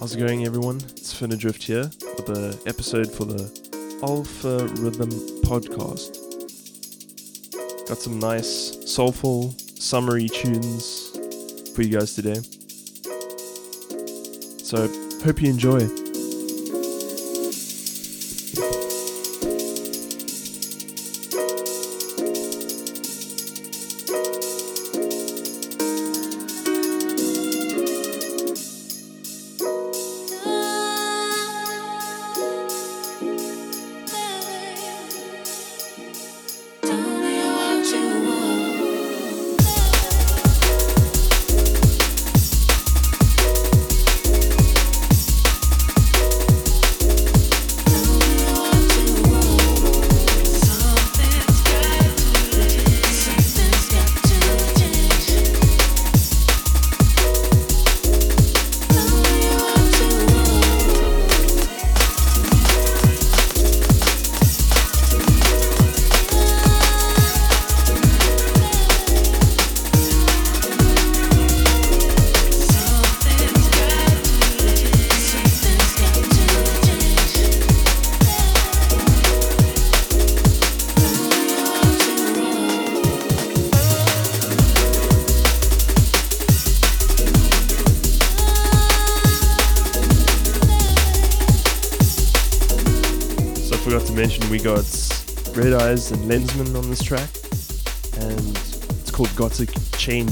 How's it going, everyone? It's Drift here with the episode for the Alpha Rhythm podcast. Got some nice, soulful, summery tunes for you guys today. So, hope you enjoy. Lenzman on this track, and it's called Got to Change.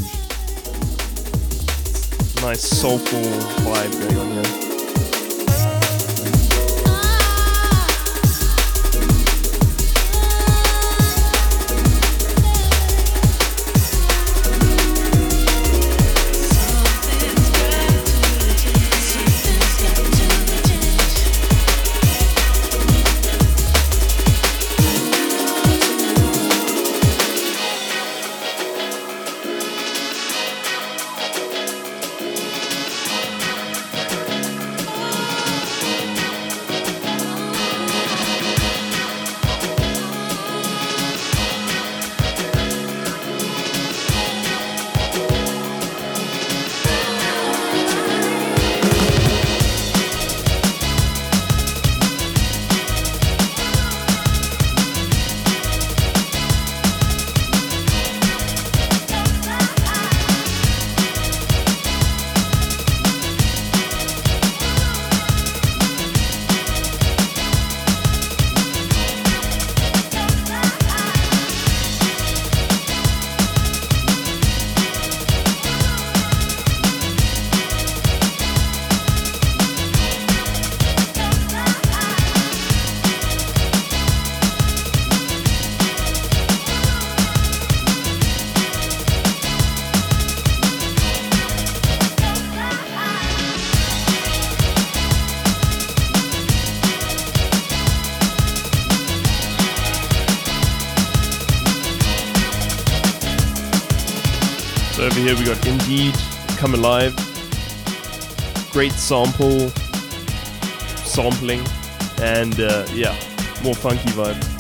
Nice soulful vibe going on here. Come Alive, great sample, sampling, and uh, yeah, more funky vibe.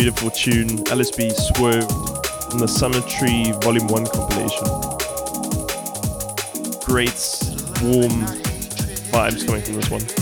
Beautiful tune, LSB Swerved, on the Summer Tree Volume 1 compilation. Great, warm vibes coming from this one.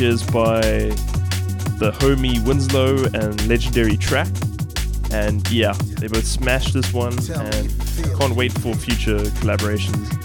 is by the homie Winslow and Legendary Track. And yeah, they both smashed this one and can't wait for future collaborations.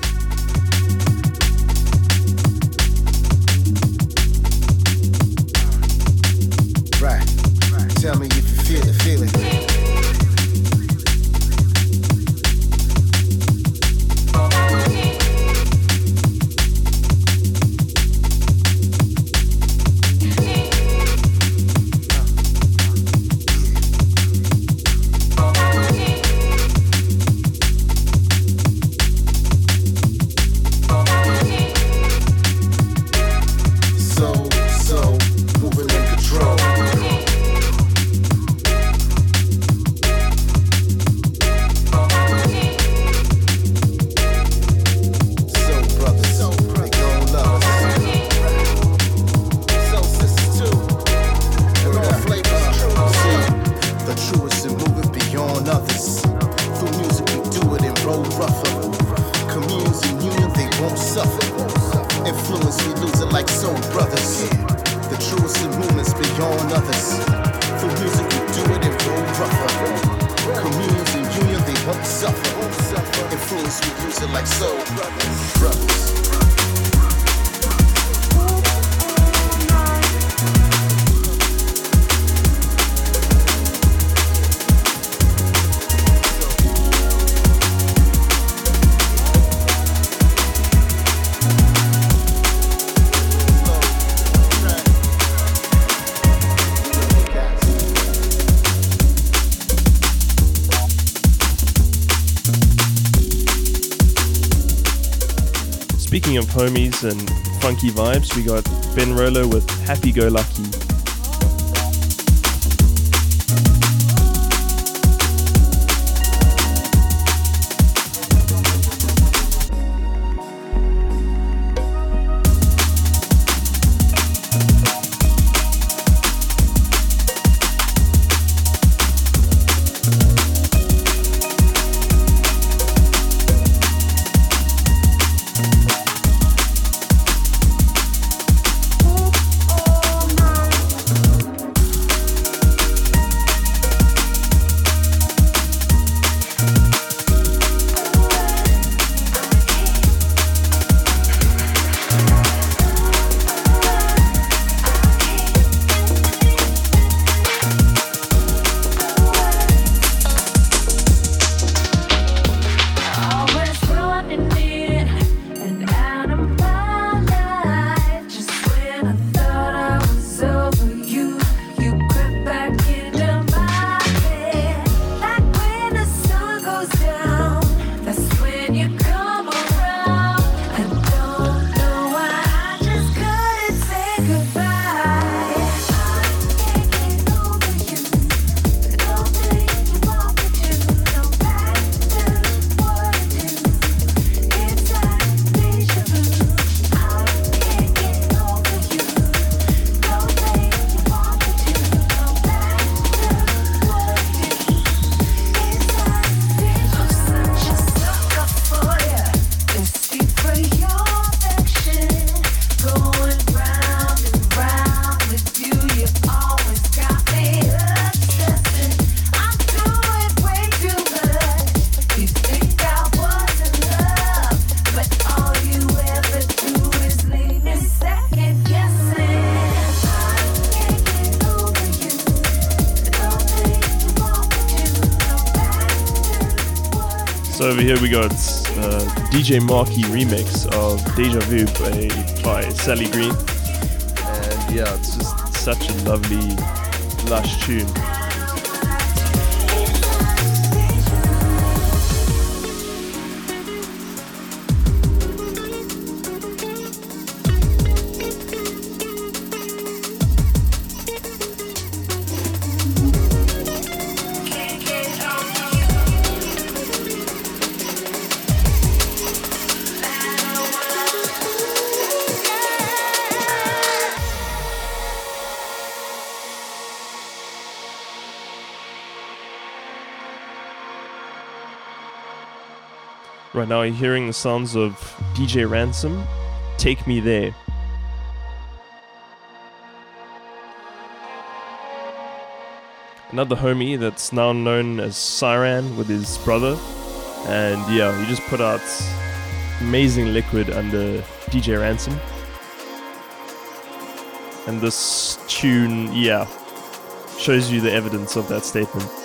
homies and funky vibes. We got Ben Rolo with Happy Go Lucky. here we got uh, DJ Marky remix of Deja Vu by, by Sally Green. And yeah, it's just such a lovely, lush tune. Right now, you're hearing the sounds of DJ Ransom. Take Me There. Another homie that's now known as Siran with his brother. And yeah, he just put out amazing liquid under DJ Ransom. And this tune, yeah, shows you the evidence of that statement.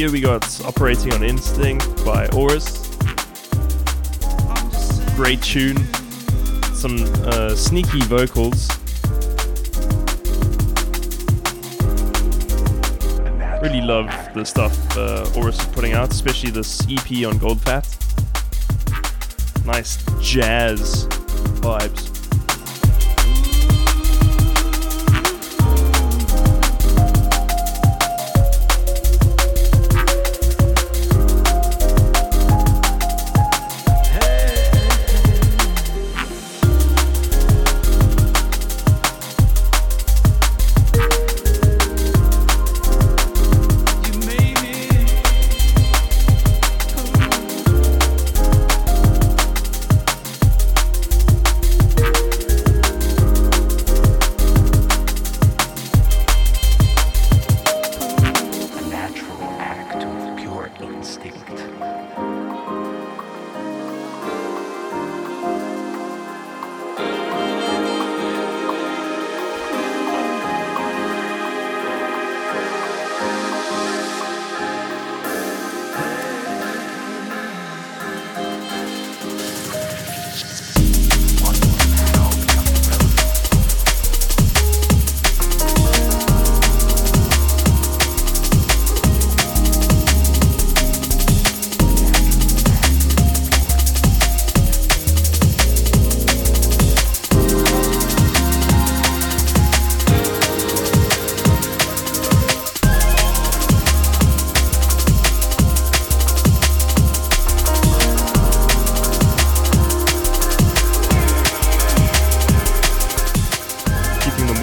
Here we got Operating on Instinct by Oris. Great tune. Some uh, sneaky vocals. Really love the stuff uh, Oris is putting out, especially this EP on Goldfat. Nice jazz vibes.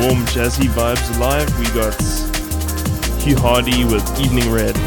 Warm jazzy vibes alive, we got Hugh Hardy with Evening Red.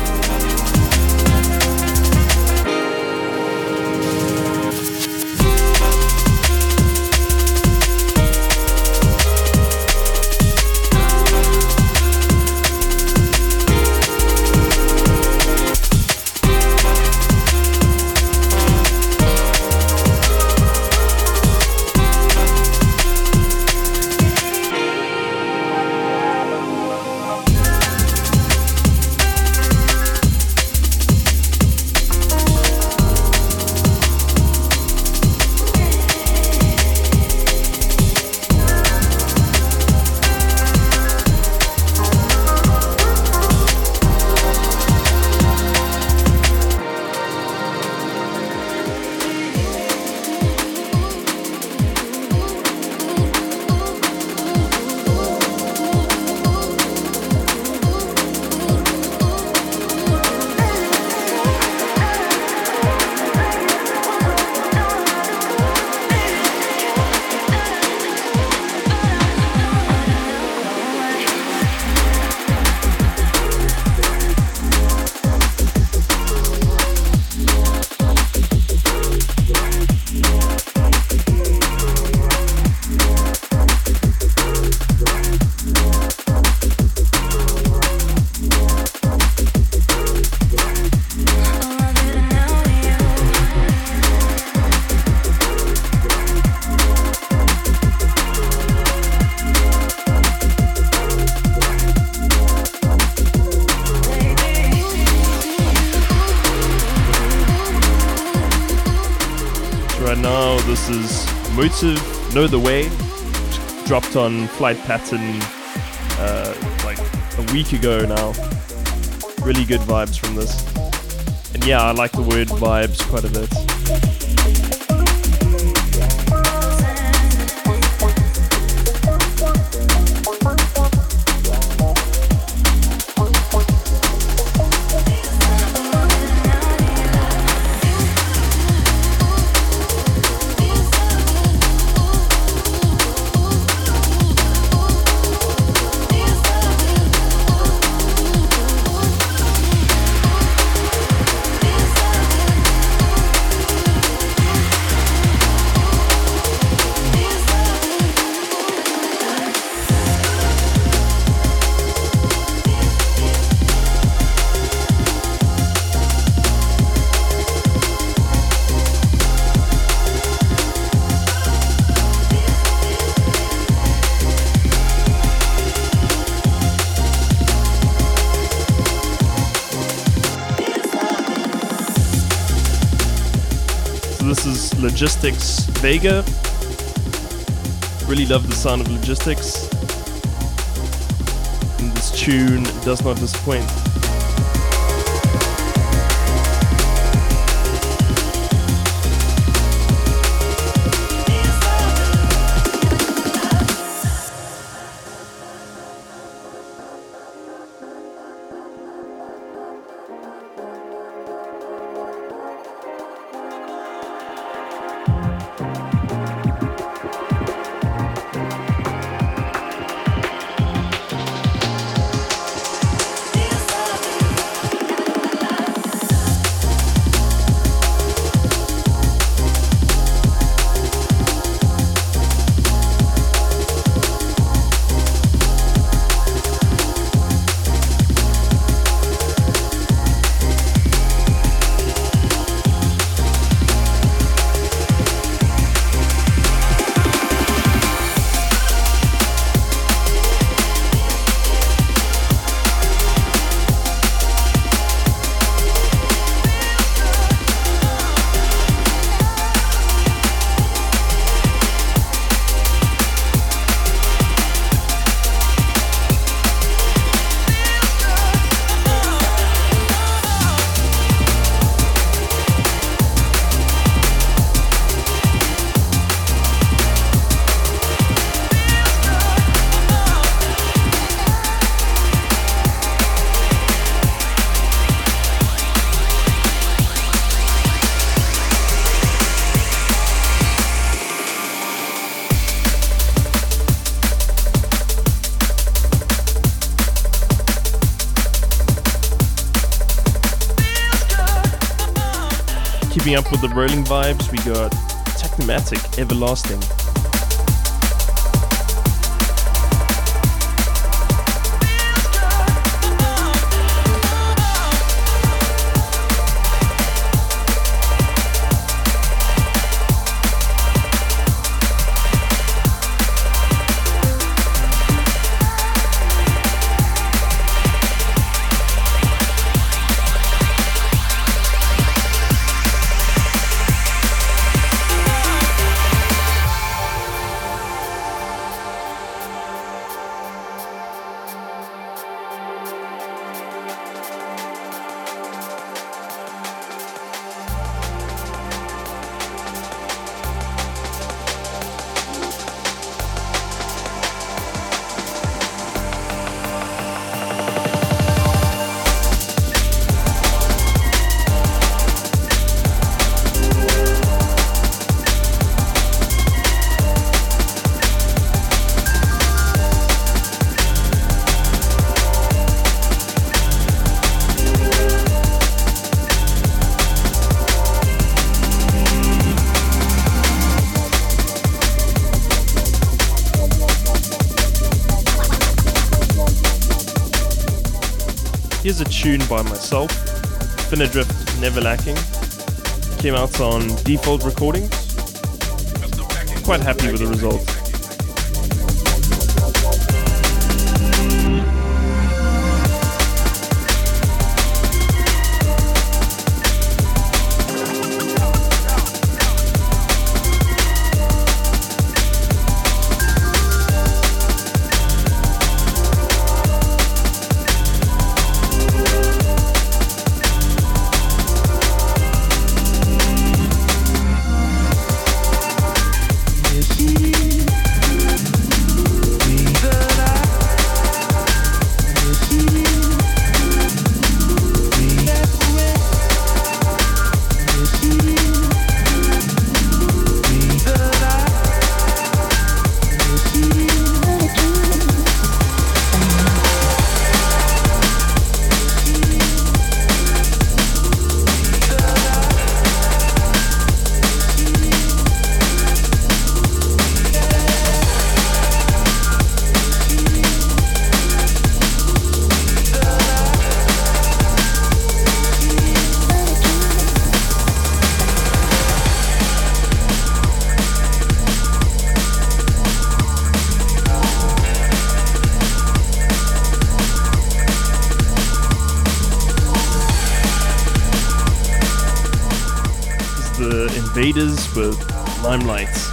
Right now, this is Motive Know the Way, dropped on Flight Pattern uh, like a week ago now. Really good vibes from this. And yeah, I like the word vibes quite a bit. Logistics Vega. Really love the sound of Logistics. And this tune does not disappoint. Keeping up with the rolling vibes, we got Technimatic Everlasting. Tune by myself, Finadrift Never Lacking. Came out on default recordings. Quite happy with the result. Invaders with Limelight.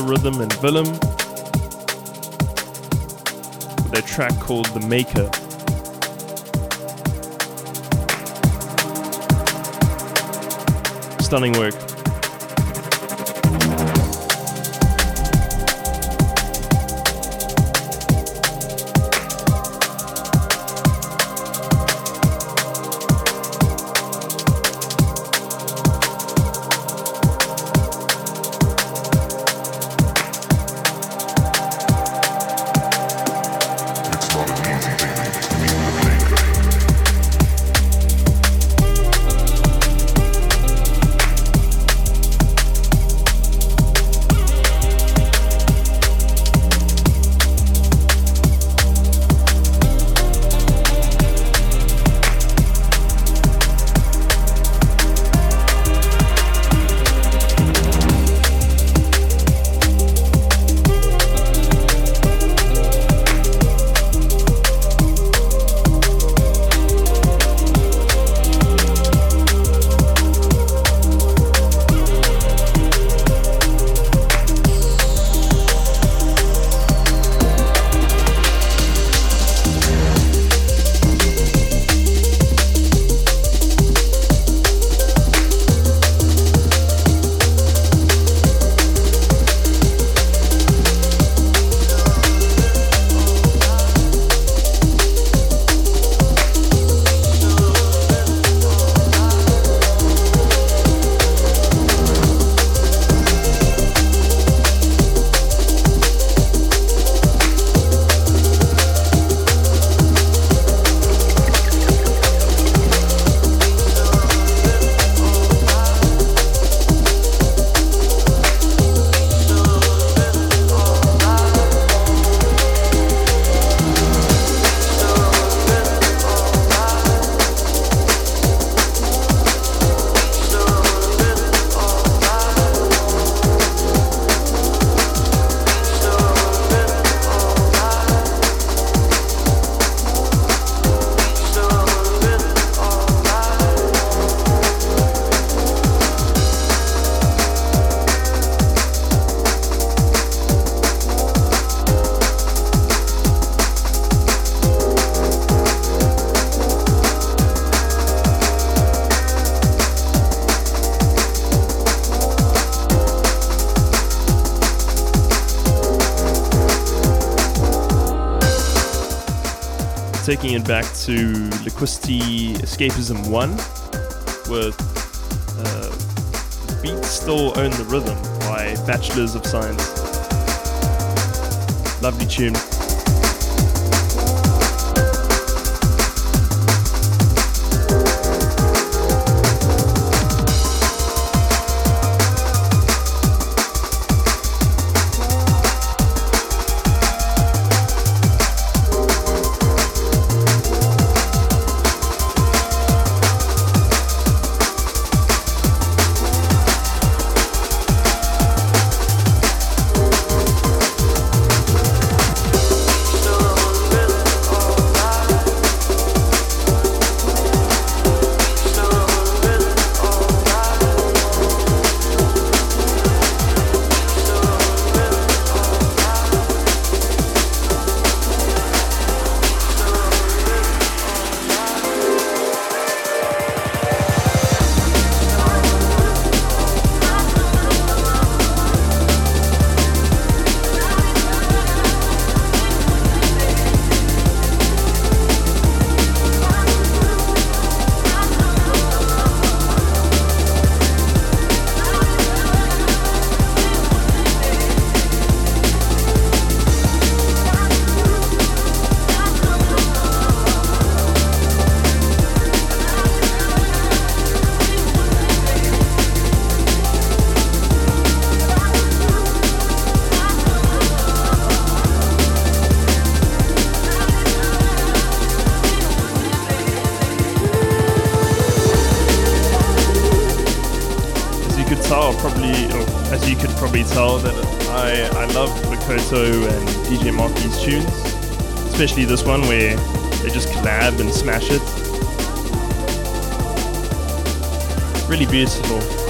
Rhythm and Willem with their track called The Maker. Stunning work. Taking it back to Liquidity Escapism 1 with uh, Beats Still Own the Rhythm by Bachelors of Science. Lovely tune. And DJ Marky's tunes, especially this one where they just collab and smash it. Really beautiful.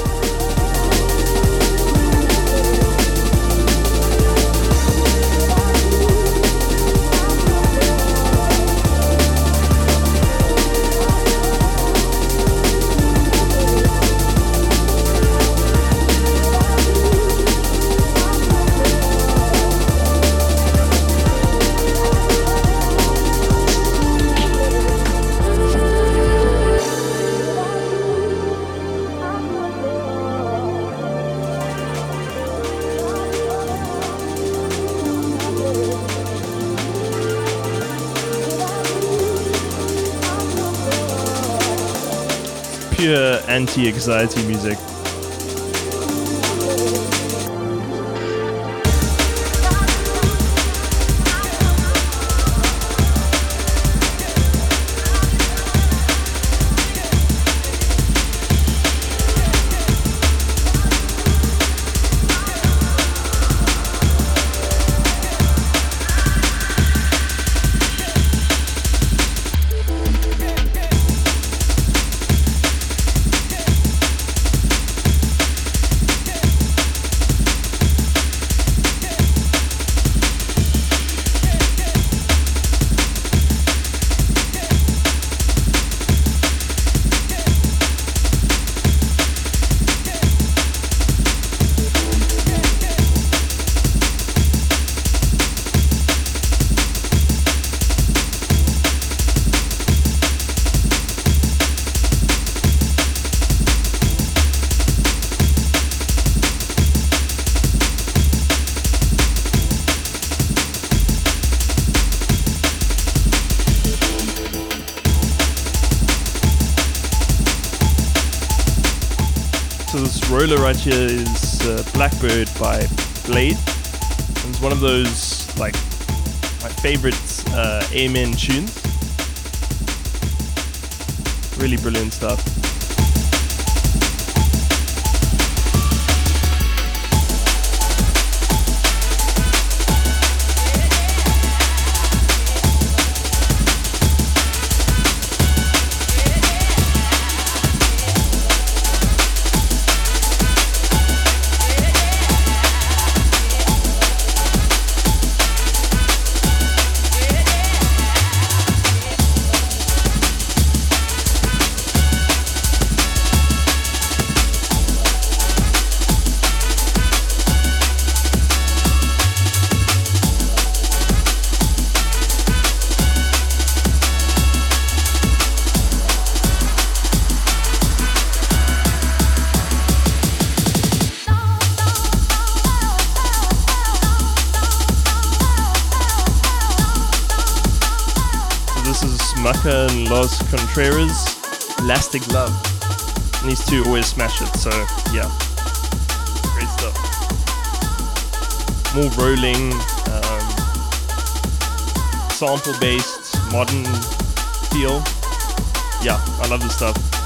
Anti-anxiety music. Roller right is uh, Blackbird by Blade. It's one of those like my favorite uh, Amen tunes. Really brilliant stuff. Maka and Los Contreras, Elastic Love. And these two always smash it, so yeah. Great stuff. More rolling, um, sample based, modern feel. Yeah, I love this stuff.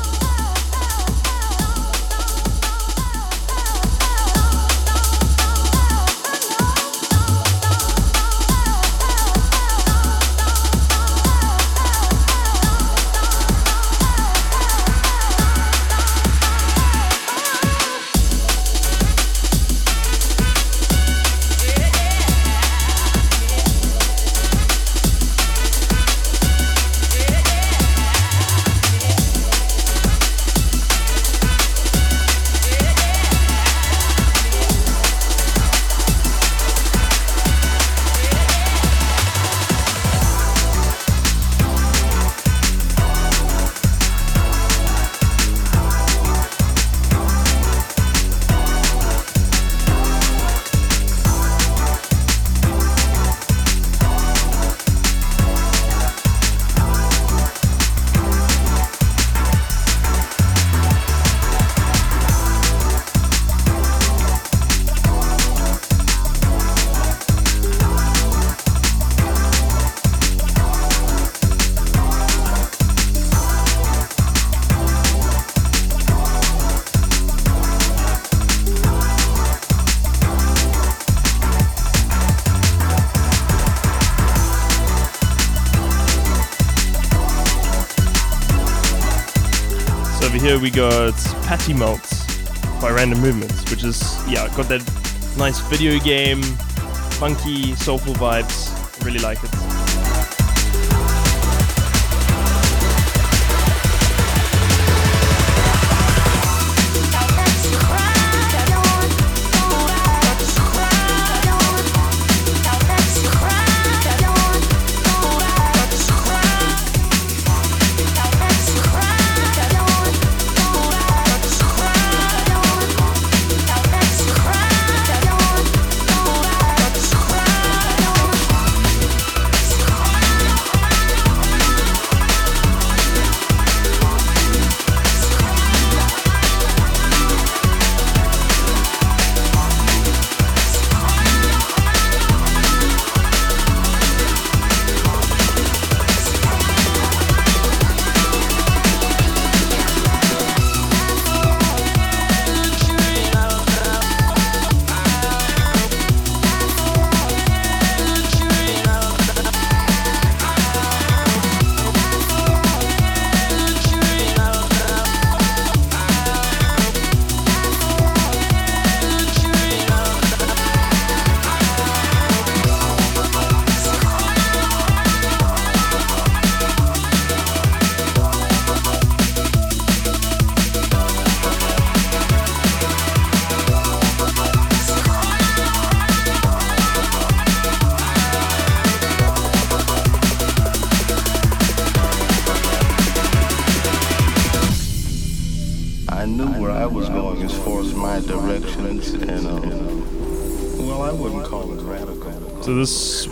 We got Patty Melts by Random Movements, which is yeah, got that nice video game, funky, soulful vibes. Really like it.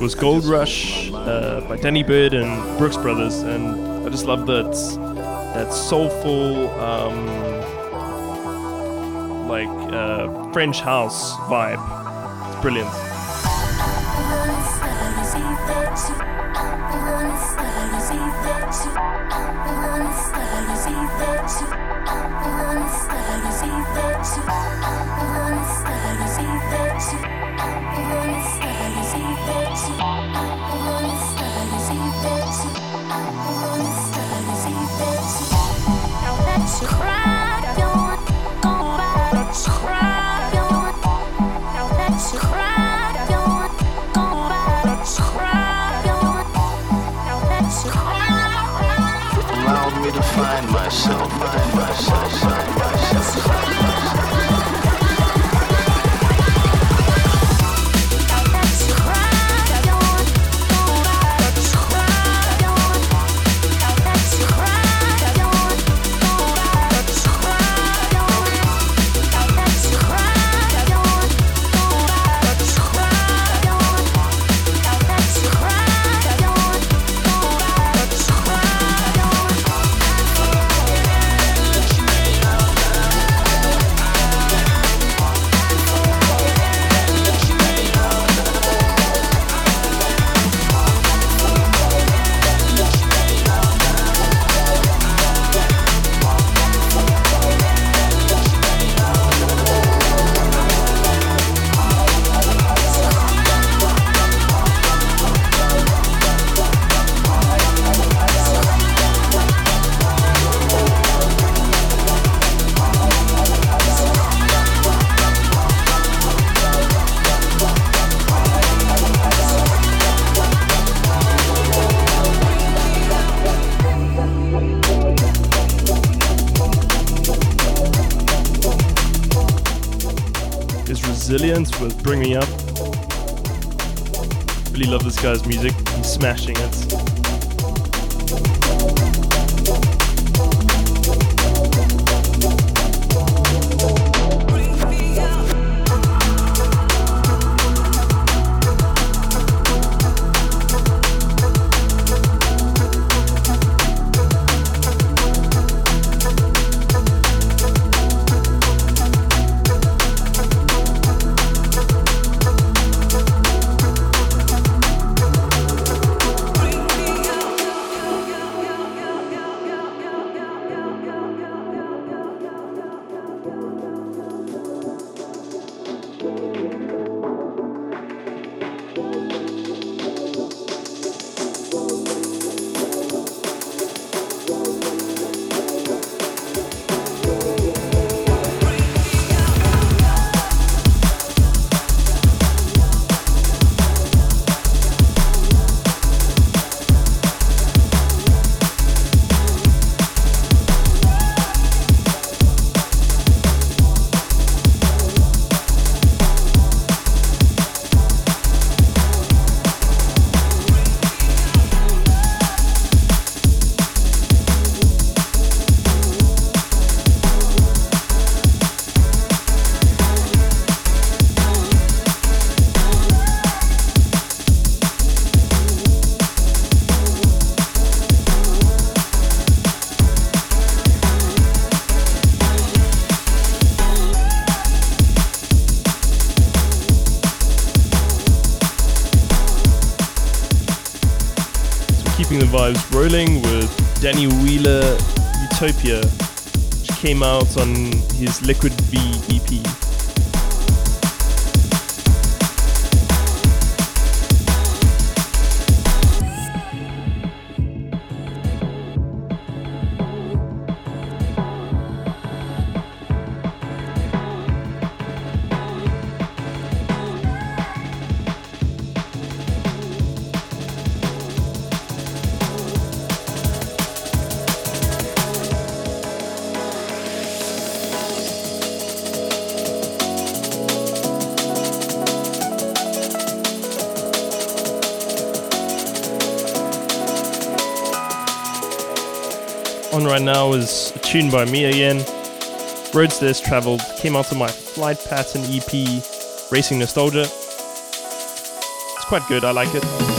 Was Gold Rush uh, by Danny Byrd and Brookes Brothers, and I just love that that soulful, um, like uh, French house vibe. It's brilliant. Allowed me to find myself, find myself, find myself. Resilience with Bring Me Up. Really love this guy's music. He's smashing it. Vibes rolling with Danny Wheeler Utopia, which came out on his Liquid V EP. Right a tune by me again. Roads Less Traveled came out on my Flight Pattern EP, Racing Nostalgia. It's quite good, I like it.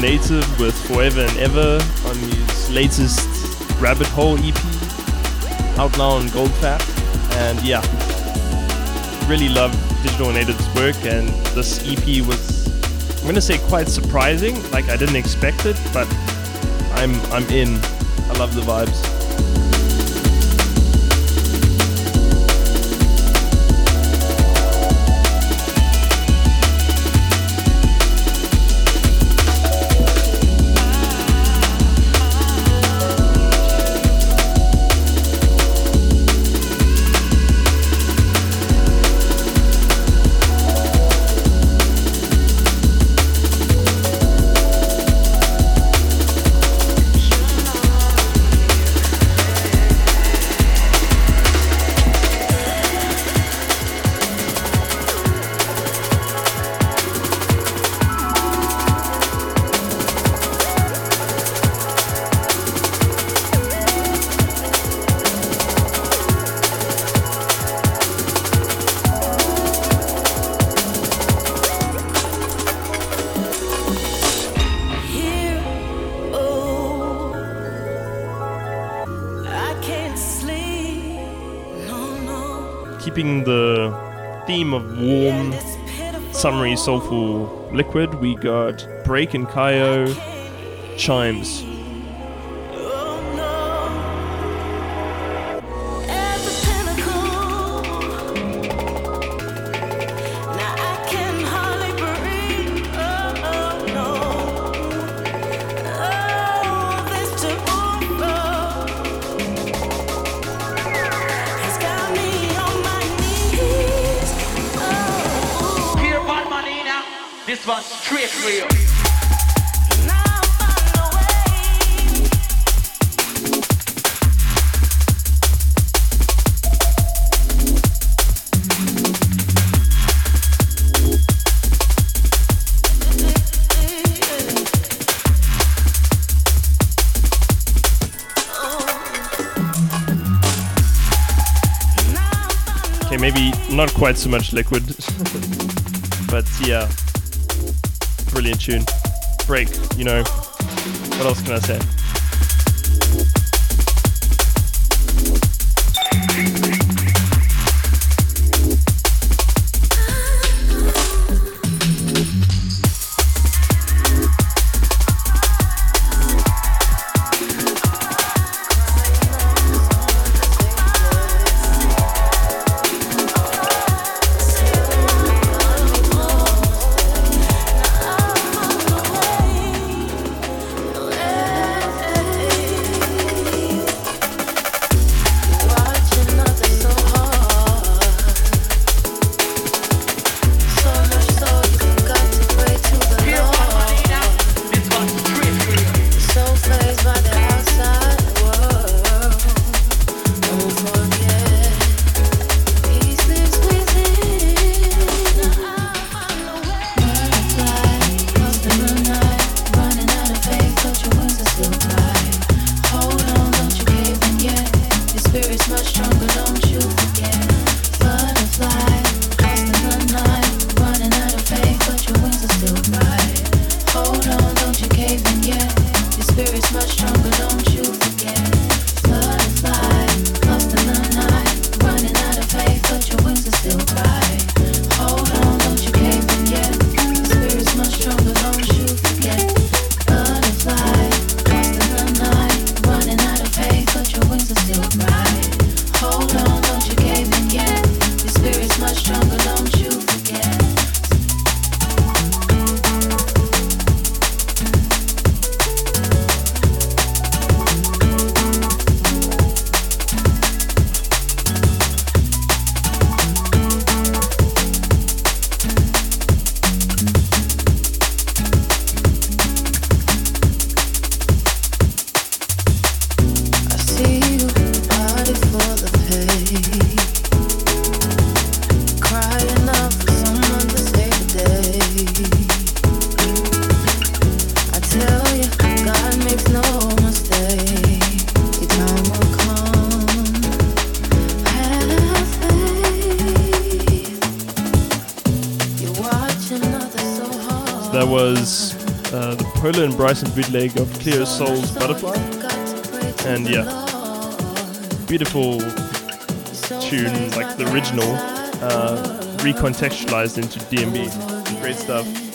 Native with Forever and Ever on his latest Rabbit Hole EP, out now on Goldfat. And yeah, really love Digital Native's work, and this EP was, I'm gonna say, quite surprising. Like I didn't expect it, but I'm I'm in. I love the vibes. Summery, soulful liquid, we got Break and Kaio Chimes. quite so much liquid. but yeah, brilliant tune. Break, you know. What else can I say? Bryson Bridlake of Clear Souls Butterfly. And yeah, beautiful tune, like the original, uh, recontextualized into DnB. Great stuff.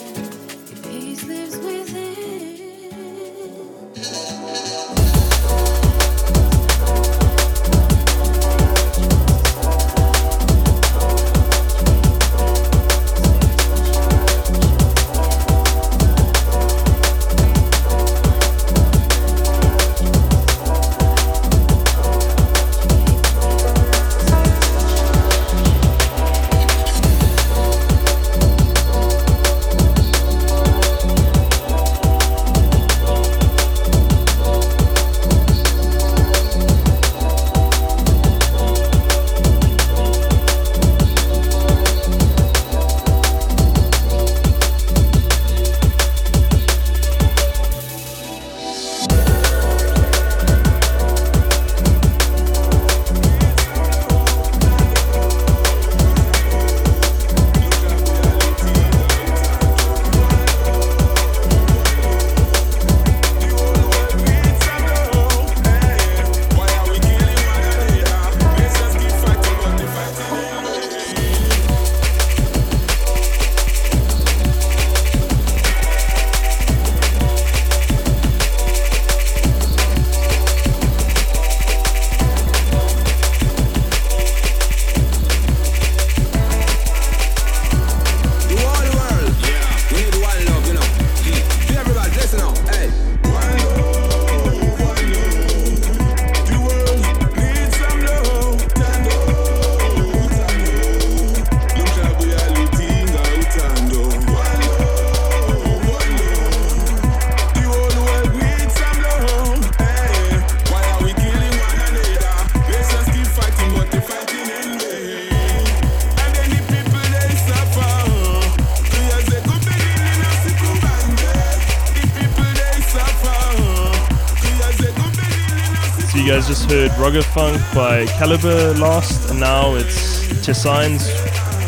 Just Funk by Calibre last, and now it's Tessines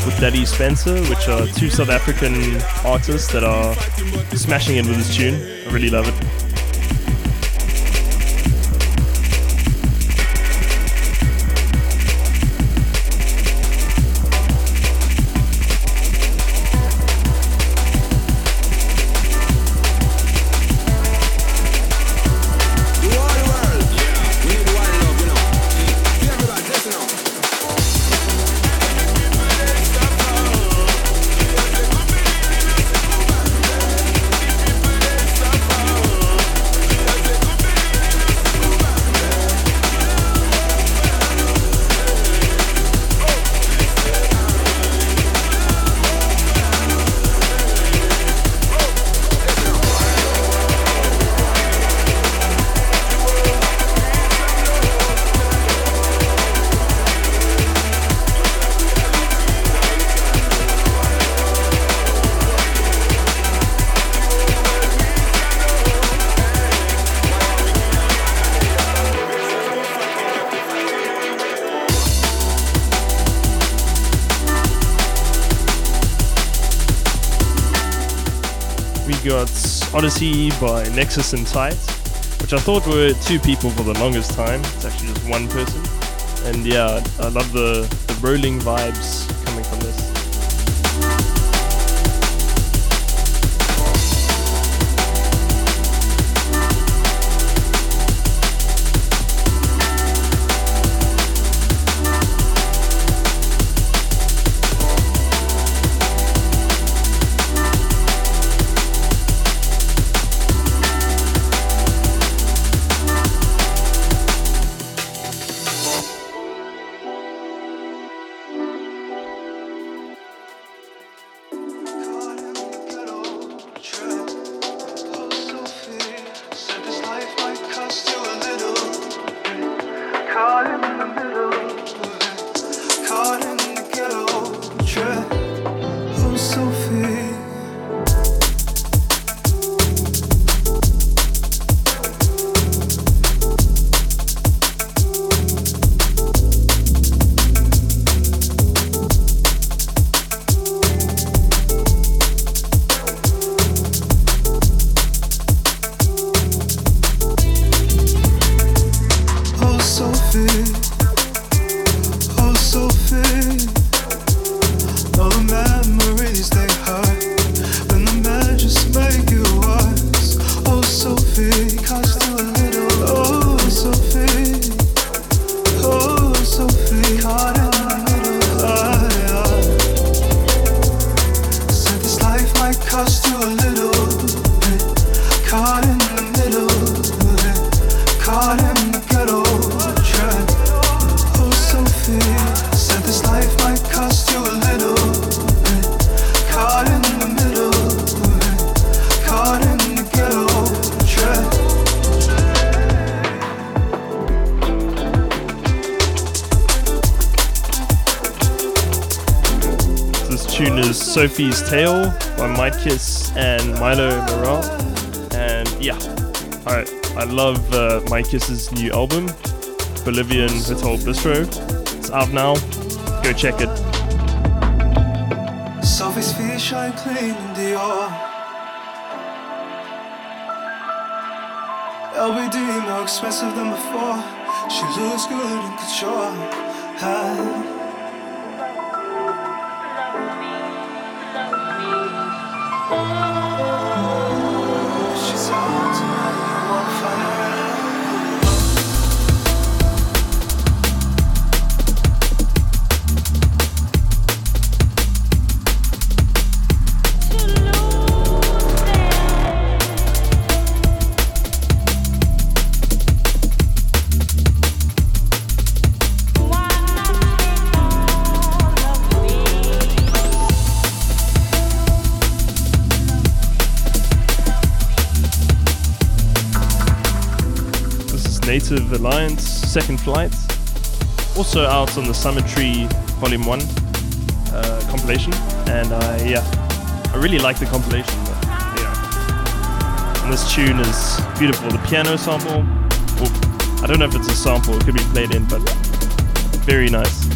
with Daddy Spencer, which are two South African artists that are smashing it with this tune. I really love it. Odyssey by Nexus and Tight, which I thought were two people for the longest time. It's actually just one person. And yeah, I love the, the rolling vibes Sophie's Tale by Mike Kiss and Milo Morale. And yeah, I, I love uh, Mike Kiss's new album, Bolivian Hotel Bistro. It's out now. Go check it. Sophie's feet shine clean in Dior. LBD more expensive than before. She looks good in couture. Ah. Second Flight. Also out on the Summer Tree Volume 1 uh, compilation. And I, yeah, I really like the compilation. yeah. And this tune is beautiful. The piano sample, well, I don't know if it's a sample, it could be played in, but very nice.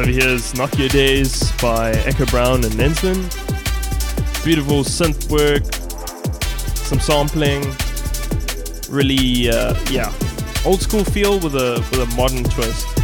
Over here is Nokia Days by Echo Brown and Lenzman. Beautiful synth work, some sampling, really uh, yeah, old school feel with a with a modern twist.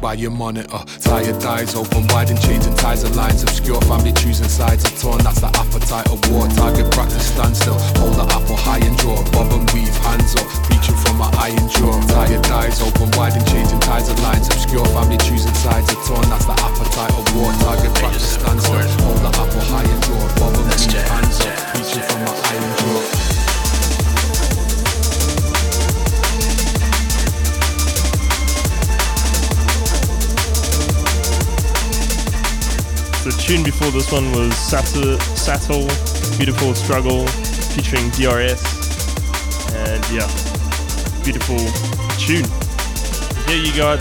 By your monitor. Tired eyes open wide and changing ties and lines. Obscure family choosing sides are torn. That's the appetite of war. Target practice standstill. Hold the apple high and draw. Bob and weave, hands up. Reaching for my iron jaw. Tired eyes open wide and changing ties and lines. Obscure family choosing sides are torn. That's the appetite of war. Target practice standstill. Hold the apple high and draw. Bob and weave, hands up. Reaching for my iron jaw. The tune before this one was Satl Beautiful Struggle featuring DRS. And yeah, beautiful tune. Here you got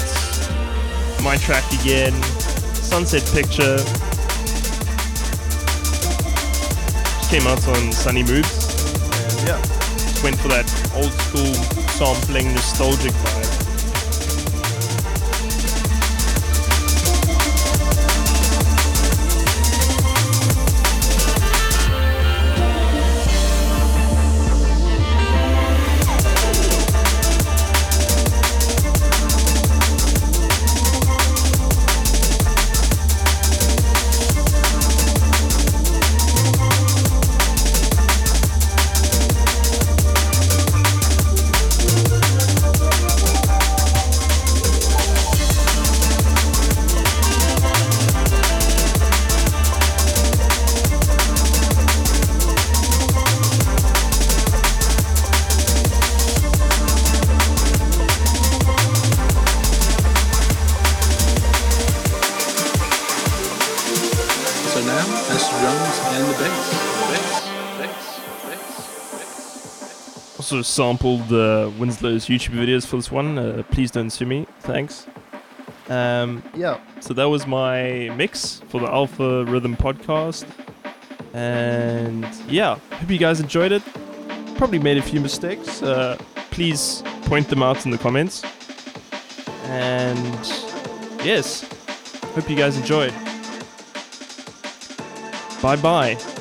my track again, Sunset Picture. Just came out on Sunny Moves. And yeah, just went for that old school sampling nostalgic vibe. Sampled uh, Winslow's YouTube videos for this one. Uh, please don't sue me. Thanks. Um, yeah, so that was my mix for the Alpha Rhythm podcast. And yeah, hope you guys enjoyed it. Probably made a few mistakes. Uh, please point them out in the comments. And yes, hope you guys enjoyed. Bye bye.